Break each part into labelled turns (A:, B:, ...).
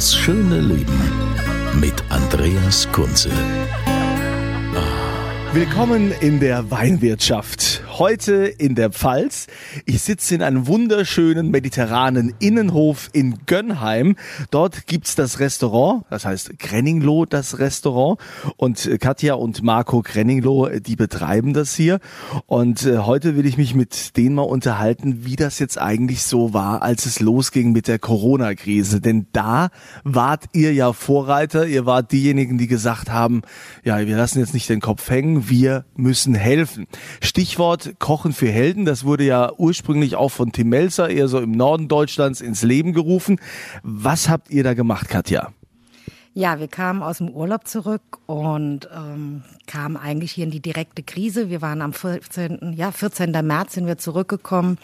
A: Das schöne Leben mit Andreas Kunze.
B: Willkommen in der Weinwirtschaft. Heute in der Pfalz. Ich sitze in einem wunderschönen mediterranen Innenhof in Gönnheim. Dort gibt's das Restaurant, das heißt Grenningloh das Restaurant. Und Katja und Marco Grenningloh, die betreiben das hier. Und äh, heute will ich mich mit denen mal unterhalten, wie das jetzt eigentlich so war, als es losging mit der Corona-Krise. Denn da wart ihr ja Vorreiter. Ihr wart diejenigen, die gesagt haben, ja, wir lassen jetzt nicht den Kopf hängen, wir müssen helfen. Stichwort Kochen für Helden, das wurde ja ursprünglich auch von Tim Melzer eher so im Norden Deutschlands ins Leben gerufen. Was habt ihr da gemacht, Katja?
C: Ja, wir kamen aus dem Urlaub zurück und ähm, kamen eigentlich hier in die direkte Krise. Wir waren am 14. Ja, 14. März sind wir zurückgekommen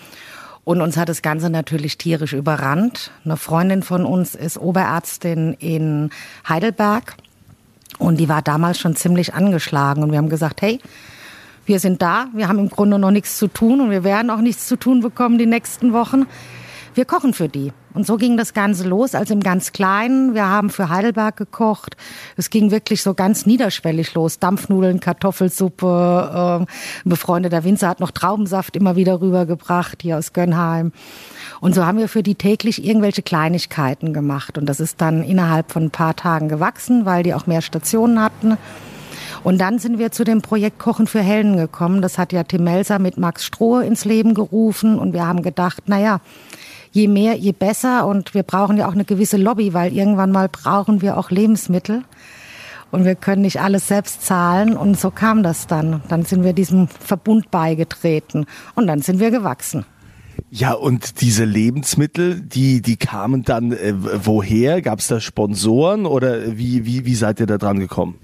C: und uns hat das Ganze natürlich tierisch überrannt. Eine Freundin von uns ist Oberärztin in Heidelberg und die war damals schon ziemlich angeschlagen und wir haben gesagt, hey, wir sind da, wir haben im Grunde noch nichts zu tun und wir werden auch nichts zu tun bekommen die nächsten Wochen. Wir kochen für die. Und so ging das Ganze los, also im ganz Kleinen. Wir haben für Heidelberg gekocht. Es ging wirklich so ganz niederschwellig los. Dampfnudeln, Kartoffelsuppe. Äh, ein befreundeter Winzer hat noch Traubensaft immer wieder rübergebracht, hier aus Gönnheim. Und so haben wir für die täglich irgendwelche Kleinigkeiten gemacht. Und das ist dann innerhalb von ein paar Tagen gewachsen, weil die auch mehr Stationen hatten. Und dann sind wir zu dem Projekt Kochen für Helden gekommen. Das hat ja Tim Melzer mit Max Strohe ins Leben gerufen. Und wir haben gedacht, na ja, je mehr, je besser. Und wir brauchen ja auch eine gewisse Lobby, weil irgendwann mal brauchen wir auch Lebensmittel. Und wir können nicht alles selbst zahlen. Und so kam das dann. Dann sind wir diesem Verbund beigetreten. Und dann sind wir gewachsen.
B: Ja, und diese Lebensmittel, die, die kamen dann äh, woher? Gab es da Sponsoren oder wie, wie, wie seid ihr da dran gekommen?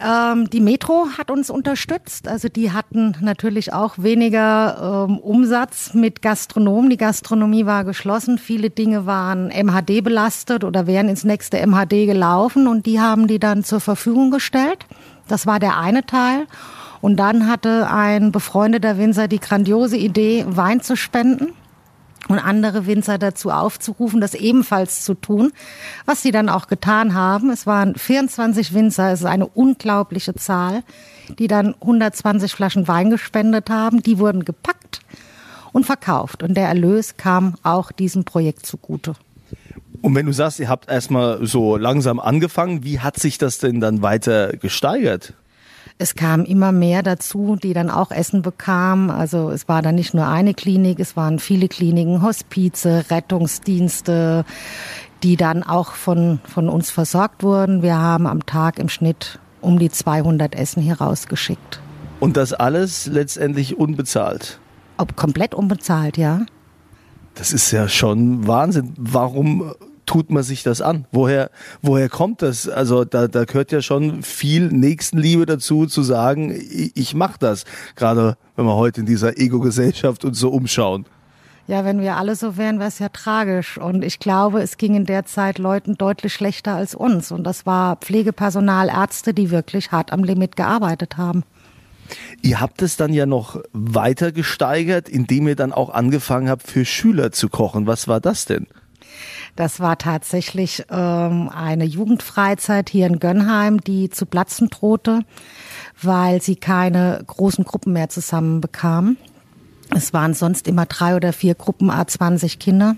C: Ähm, die Metro hat uns unterstützt. Also die hatten natürlich auch weniger ähm, Umsatz mit Gastronomen. Die Gastronomie war geschlossen. Viele Dinge waren MHD belastet oder wären ins nächste MHD gelaufen und die haben die dann zur Verfügung gestellt. Das war der eine Teil. Und dann hatte ein befreundeter Winzer die grandiose Idee, Wein zu spenden und andere Winzer dazu aufzurufen, das ebenfalls zu tun, was sie dann auch getan haben. Es waren 24 Winzer, es ist eine unglaubliche Zahl, die dann 120 Flaschen Wein gespendet haben. Die wurden gepackt und verkauft und der Erlös kam auch diesem Projekt zugute.
B: Und wenn du sagst, ihr habt erstmal so langsam angefangen, wie hat sich das denn dann weiter gesteigert?
C: Es kam immer mehr dazu, die dann auch Essen bekamen. Also es war dann nicht nur eine Klinik, es waren viele Kliniken, Hospize, Rettungsdienste, die dann auch von, von uns versorgt wurden. Wir haben am Tag im Schnitt um die 200 Essen hier rausgeschickt.
B: Und das alles letztendlich unbezahlt?
C: Ob komplett unbezahlt, ja.
B: Das ist ja schon Wahnsinn. Warum tut man sich das an? Woher, woher kommt das? Also da, da gehört ja schon viel Nächstenliebe dazu, zu sagen, ich, ich mache das. Gerade wenn wir heute in dieser Ego-Gesellschaft uns so umschauen.
C: Ja, wenn wir alle so wären, wäre es ja tragisch. Und ich glaube, es ging in der Zeit Leuten deutlich schlechter als uns. Und das war Pflegepersonal, Ärzte, die wirklich hart am Limit gearbeitet haben.
B: Ihr habt es dann ja noch weiter gesteigert, indem ihr dann auch angefangen habt, für Schüler zu kochen. Was war das denn?
C: Das war tatsächlich ähm, eine Jugendfreizeit hier in Gönnheim, die zu platzen drohte, weil sie keine großen Gruppen mehr zusammen bekamen. Es waren sonst immer drei oder vier Gruppen, a 20 Kinder.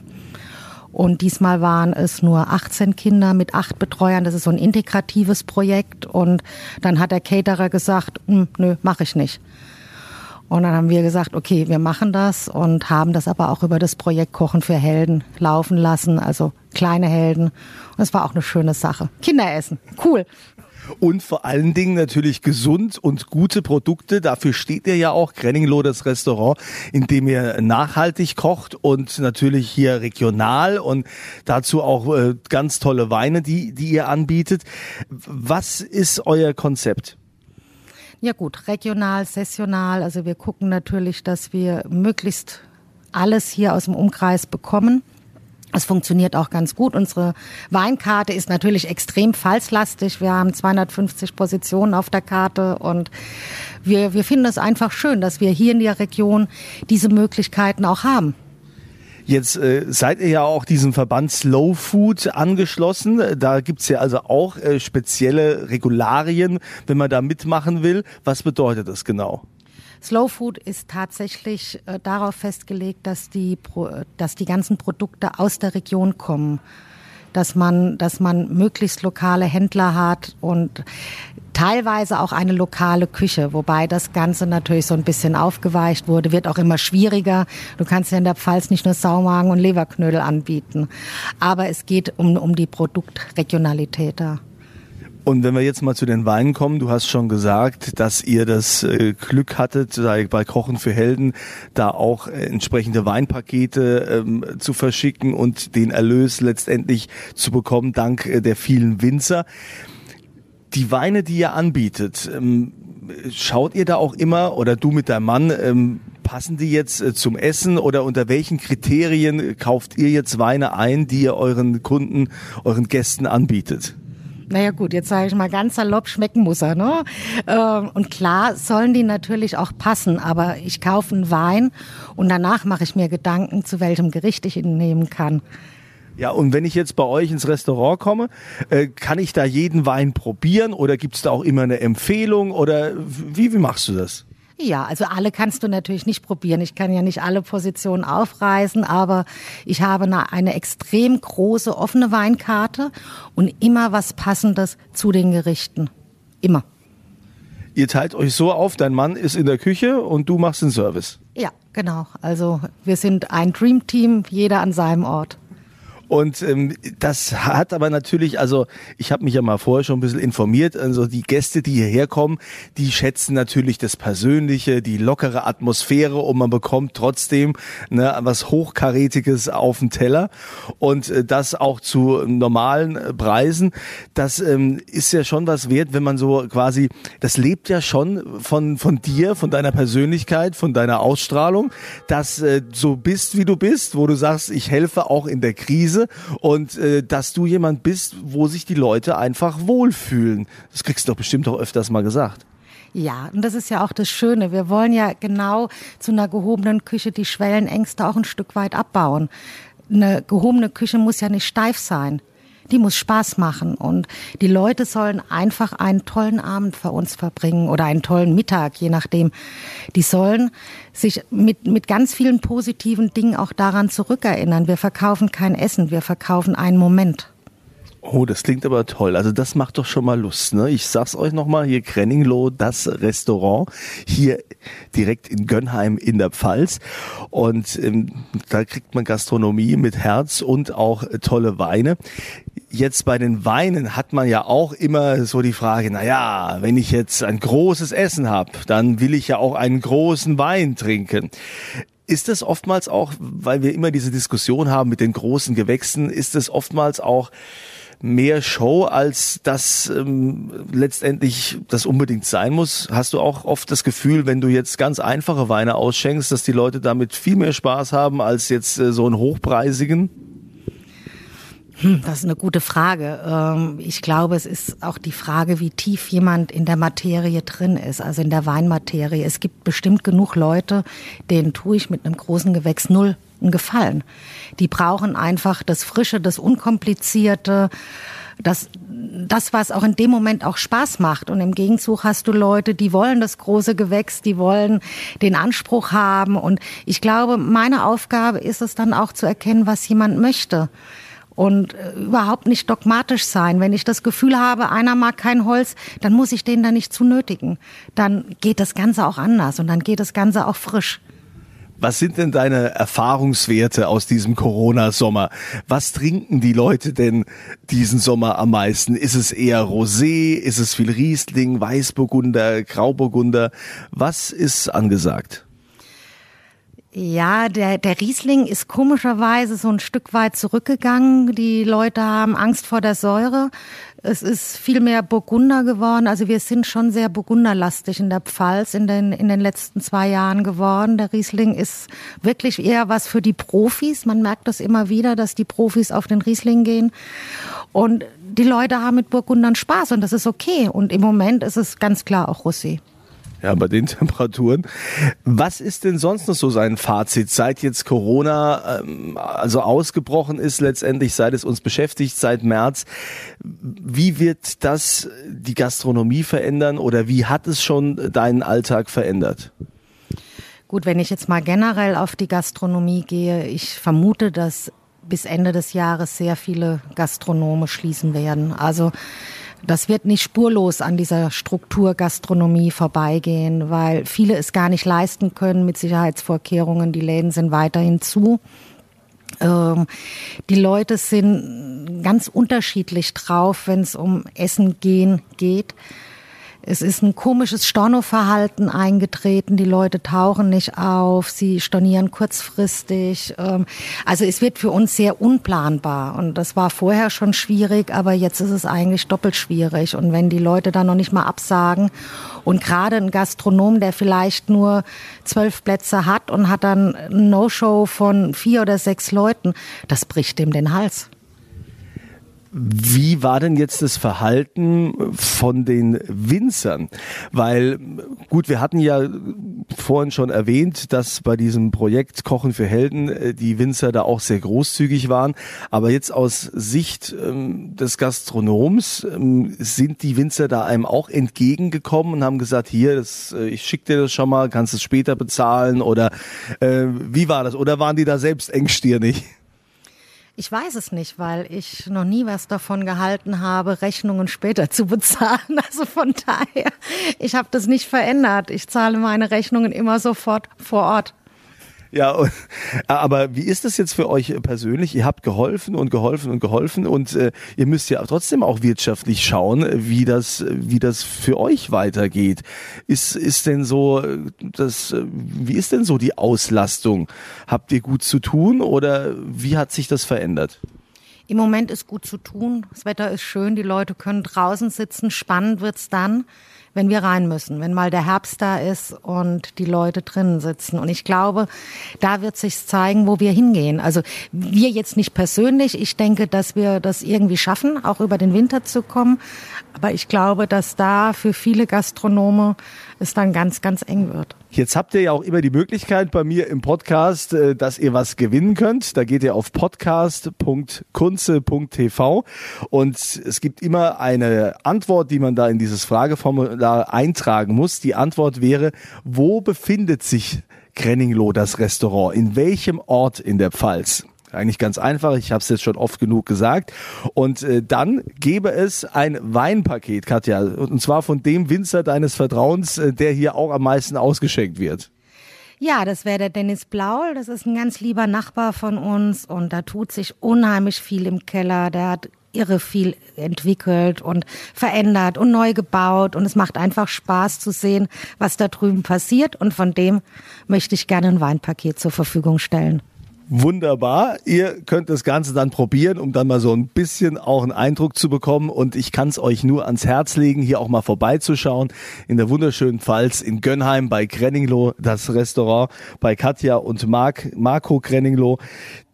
C: Und diesmal waren es nur 18 Kinder mit acht Betreuern. Das ist so ein integratives Projekt. Und dann hat der Caterer gesagt, hm, nö, mache ich nicht. Und dann haben wir gesagt, okay, wir machen das und haben das aber auch über das Projekt Kochen für Helden laufen lassen. Also kleine Helden. Und es war auch eine schöne Sache. Kinderessen, cool
B: und vor allen Dingen natürlich gesund und gute Produkte. Dafür steht ihr ja auch, Grenningloh, das Restaurant, in dem ihr nachhaltig kocht und natürlich hier regional und dazu auch äh, ganz tolle Weine, die, die ihr anbietet. Was ist euer Konzept?
C: Ja gut, regional, sessional. Also wir gucken natürlich, dass wir möglichst alles hier aus dem Umkreis bekommen. Es funktioniert auch ganz gut. Unsere Weinkarte ist natürlich extrem falslastig. Wir haben 250 Positionen auf der Karte und wir, wir finden es einfach schön, dass wir hier in der Region diese Möglichkeiten auch haben.
B: Jetzt äh, seid ihr ja auch diesem Verband Slow Food angeschlossen. Da gibt's ja also auch äh, spezielle Regularien, wenn man da mitmachen will. Was bedeutet das genau?
C: Slow Food ist tatsächlich äh, darauf festgelegt, dass die, dass die ganzen Produkte aus der Region kommen. Dass man, dass man möglichst lokale Händler hat und teilweise auch eine lokale Küche, wobei das Ganze natürlich so ein bisschen aufgeweicht wurde, wird auch immer schwieriger. Du kannst ja in der Pfalz nicht nur Saumagen und Leberknödel anbieten. Aber es geht um, um die Produktregionalität da.
B: Und wenn wir jetzt mal zu den Weinen kommen, du hast schon gesagt, dass ihr das äh, Glück hattet, bei Kochen für Helden da auch äh, entsprechende Weinpakete ähm, zu verschicken und den Erlös letztendlich zu bekommen, dank äh, der vielen Winzer. Die Weine, die ihr anbietet, ähm, schaut ihr da auch immer oder du mit deinem Mann, ähm, passen die jetzt äh, zum Essen oder unter welchen Kriterien kauft ihr jetzt Weine ein, die ihr euren Kunden, euren Gästen anbietet?
C: Naja gut, jetzt sage ich mal ganz salopp, schmecken muss er. Ne? Ähm, und klar sollen die natürlich auch passen, aber ich kaufe einen Wein und danach mache ich mir Gedanken, zu welchem Gericht ich ihn nehmen kann.
B: Ja, und wenn ich jetzt bei euch ins Restaurant komme, äh, kann ich da jeden Wein probieren oder gibt es da auch immer eine Empfehlung oder wie, wie machst du das?
C: Ja, also alle kannst du natürlich nicht probieren. Ich kann ja nicht alle Positionen aufreißen, aber ich habe eine, eine extrem große offene Weinkarte und immer was Passendes zu den Gerichten. Immer.
B: Ihr teilt euch so auf, dein Mann ist in der Küche und du machst den Service.
C: Ja, genau. Also wir sind ein Dream Team, jeder an seinem Ort.
B: Und ähm, das hat aber natürlich, also ich habe mich ja mal vorher schon ein bisschen informiert, also die Gäste, die hierher kommen, die schätzen natürlich das Persönliche, die lockere Atmosphäre und man bekommt trotzdem ne, was Hochkarätiges auf dem Teller und äh, das auch zu normalen äh, Preisen. Das ähm, ist ja schon was wert, wenn man so quasi, das lebt ja schon von, von dir, von deiner Persönlichkeit, von deiner Ausstrahlung, dass äh, so bist, wie du bist, wo du sagst, ich helfe auch in der Krise Weise und äh, dass du jemand bist, wo sich die Leute einfach wohlfühlen. Das kriegst du doch bestimmt auch öfters mal gesagt.
C: Ja, und das ist ja auch das Schöne. Wir wollen ja genau zu einer gehobenen Küche die Schwellenängste auch ein Stück weit abbauen. Eine gehobene Küche muss ja nicht steif sein die muss Spaß machen und die Leute sollen einfach einen tollen Abend für uns verbringen oder einen tollen Mittag, je nachdem. Die sollen sich mit, mit ganz vielen positiven Dingen auch daran zurückerinnern. Wir verkaufen kein Essen, wir verkaufen einen Moment.
B: Oh, das klingt aber toll. Also das macht doch schon mal Lust. Ne? Ich sag's euch nochmal, hier Krenningloh, das Restaurant, hier direkt in Gönnheim in der Pfalz. Und ähm, da kriegt man Gastronomie mit Herz und auch tolle Weine. Jetzt bei den Weinen hat man ja auch immer so die Frage, na ja, wenn ich jetzt ein großes Essen habe, dann will ich ja auch einen großen Wein trinken. Ist das oftmals auch, weil wir immer diese Diskussion haben mit den großen Gewächsen, ist es oftmals auch mehr Show, als das ähm, letztendlich das unbedingt sein muss? Hast du auch oft das Gefühl, wenn du jetzt ganz einfache Weine ausschenkst, dass die Leute damit viel mehr Spaß haben als jetzt äh, so einen hochpreisigen?
C: Hm, das ist eine gute Frage. Ähm, ich glaube, es ist auch die Frage, wie tief jemand in der Materie drin ist, also in der Weinmaterie. Es gibt bestimmt genug Leute, denen tue ich mit einem großen Gewächs null einen Gefallen. Die brauchen einfach das Frische, das Unkomplizierte, das, das, was auch in dem Moment auch Spaß macht. Und im Gegenzug hast du Leute, die wollen das große Gewächs, die wollen den Anspruch haben. Und ich glaube, meine Aufgabe ist es dann auch zu erkennen, was jemand möchte und äh, überhaupt nicht dogmatisch sein. Wenn ich das Gefühl habe, einer mag kein Holz, dann muss ich den da nicht zu nötigen. Dann geht das Ganze auch anders und dann geht das Ganze auch frisch.
B: Was sind denn deine Erfahrungswerte aus diesem Corona-Sommer? Was trinken die Leute denn diesen Sommer am meisten? Ist es eher Rosé? Ist es viel Riesling, Weißburgunder, Grauburgunder? Was ist angesagt?
C: Ja, der, der Riesling ist komischerweise so ein Stück weit zurückgegangen. Die Leute haben Angst vor der Säure. Es ist viel mehr Burgunder geworden. Also wir sind schon sehr burgunderlastig in der Pfalz in den, in den letzten zwei Jahren geworden. Der Riesling ist wirklich eher was für die Profis. Man merkt das immer wieder, dass die Profis auf den Riesling gehen. Und die Leute haben mit Burgundern Spaß und das ist okay. Und im Moment ist es ganz klar auch Rosé.
B: Ja, bei den Temperaturen. Was ist denn sonst noch so sein Fazit, seit jetzt Corona ähm, also ausgebrochen ist, letztendlich seit es uns beschäftigt, seit März? Wie wird das die Gastronomie verändern oder wie hat es schon deinen Alltag verändert?
C: Gut, wenn ich jetzt mal generell auf die Gastronomie gehe, ich vermute, dass bis Ende des Jahres sehr viele Gastronome schließen werden. Also das wird nicht spurlos an dieser Struktur Gastronomie vorbeigehen, weil viele es gar nicht leisten können mit Sicherheitsvorkehrungen. Die Läden sind weiterhin zu. Ähm, die Leute sind ganz unterschiedlich drauf, wenn es um Essen gehen geht. Es ist ein komisches Stornoverhalten eingetreten. Die Leute tauchen nicht auf, sie stornieren kurzfristig. Ähm, also es wird für uns sehr unplanbar. Und das war vorher schon schwierig, aber jetzt ist es eigentlich doppelt schwierig. Und wenn die Leute dann noch nicht mal absagen und gerade ein Gastronom, der vielleicht nur zwölf Plätze hat und hat dann ein No-Show von vier oder sechs Leuten, das bricht dem den Hals.
B: Wie war denn jetzt das Verhalten von den Winzern? Weil, gut, wir hatten ja vorhin schon erwähnt, dass bei diesem Projekt Kochen für Helden äh, die Winzer da auch sehr großzügig waren. Aber jetzt aus Sicht ähm, des Gastronoms ähm, sind die Winzer da einem auch entgegengekommen und haben gesagt, hier, das, äh, ich schicke dir das schon mal, kannst es später bezahlen oder äh, wie war das? Oder waren die da selbst engstirnig?
C: Ich weiß es nicht, weil ich noch nie was davon gehalten habe, Rechnungen später zu bezahlen. Also von daher, ich habe das nicht verändert. Ich zahle meine Rechnungen immer sofort vor Ort.
B: Ja, aber wie ist das jetzt für euch persönlich? Ihr habt geholfen und geholfen und geholfen und äh, ihr müsst ja trotzdem auch wirtschaftlich schauen, wie das, wie das für euch weitergeht. Ist, ist denn so, das, wie ist denn so die Auslastung? Habt ihr gut zu tun oder wie hat sich das verändert?
C: Im Moment ist gut zu tun. Das Wetter ist schön, die Leute können draußen sitzen. Spannend wird's dann wenn wir rein müssen, wenn mal der Herbst da ist und die Leute drinnen sitzen. Und ich glaube, da wird sich zeigen, wo wir hingehen. Also wir jetzt nicht persönlich. Ich denke, dass wir das irgendwie schaffen, auch über den Winter zu kommen. Aber ich glaube, dass da für viele Gastronome es dann ganz, ganz eng wird.
B: Jetzt habt ihr ja auch immer die Möglichkeit bei mir im Podcast, äh, dass ihr was gewinnen könnt. Da geht ihr auf podcast.kunze.tv und es gibt immer eine Antwort, die man da in dieses Frageformular eintragen muss. Die Antwort wäre, wo befindet sich Grenningloh, das Restaurant? In welchem Ort in der Pfalz? Eigentlich ganz einfach, ich habe es jetzt schon oft genug gesagt. Und äh, dann gäbe es ein Weinpaket, Katja, und zwar von dem Winzer deines Vertrauens, äh, der hier auch am meisten ausgeschenkt wird.
C: Ja, das wäre der Dennis Blaul. Das ist ein ganz lieber Nachbar von uns und da tut sich unheimlich viel im Keller. Der hat irre viel entwickelt und verändert und neu gebaut und es macht einfach Spaß zu sehen, was da drüben passiert und von dem möchte ich gerne ein Weinpaket zur Verfügung stellen.
B: Wunderbar. Ihr könnt das Ganze dann probieren, um dann mal so ein bisschen auch einen Eindruck zu bekommen. Und ich kann es euch nur ans Herz legen, hier auch mal vorbeizuschauen. In der wunderschönen Pfalz in Gönnheim bei Grenningloh, das Restaurant bei Katja und Marc, Marco Grenningloh.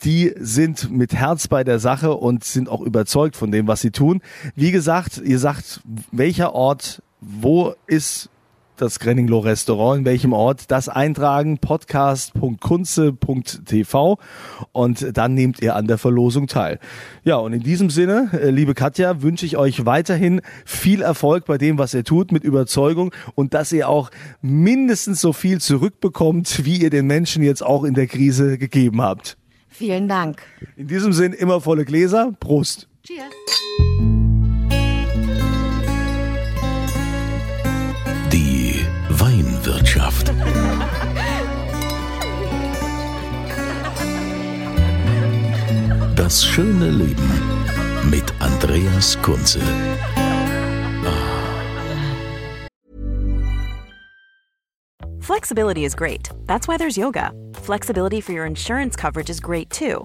B: Die sind mit Herz bei der Sache und sind auch überzeugt von dem, was sie tun. Wie gesagt, ihr sagt, welcher Ort, wo ist das Grenningloh Restaurant, in welchem Ort, das eintragen, podcast.kunze.tv und dann nehmt ihr an der Verlosung teil. Ja, und in diesem Sinne, äh, liebe Katja, wünsche ich euch weiterhin viel Erfolg bei dem, was ihr tut, mit Überzeugung und dass ihr auch mindestens so viel zurückbekommt, wie ihr den Menschen jetzt auch in der Krise gegeben habt.
C: Vielen Dank.
B: In diesem Sinn immer volle Gläser. Prost.
C: Cheers.
A: Das schöne Leben mit Andreas Kunze.
D: Flexibility is great. That's why there's yoga. Flexibility for your insurance coverage is great too.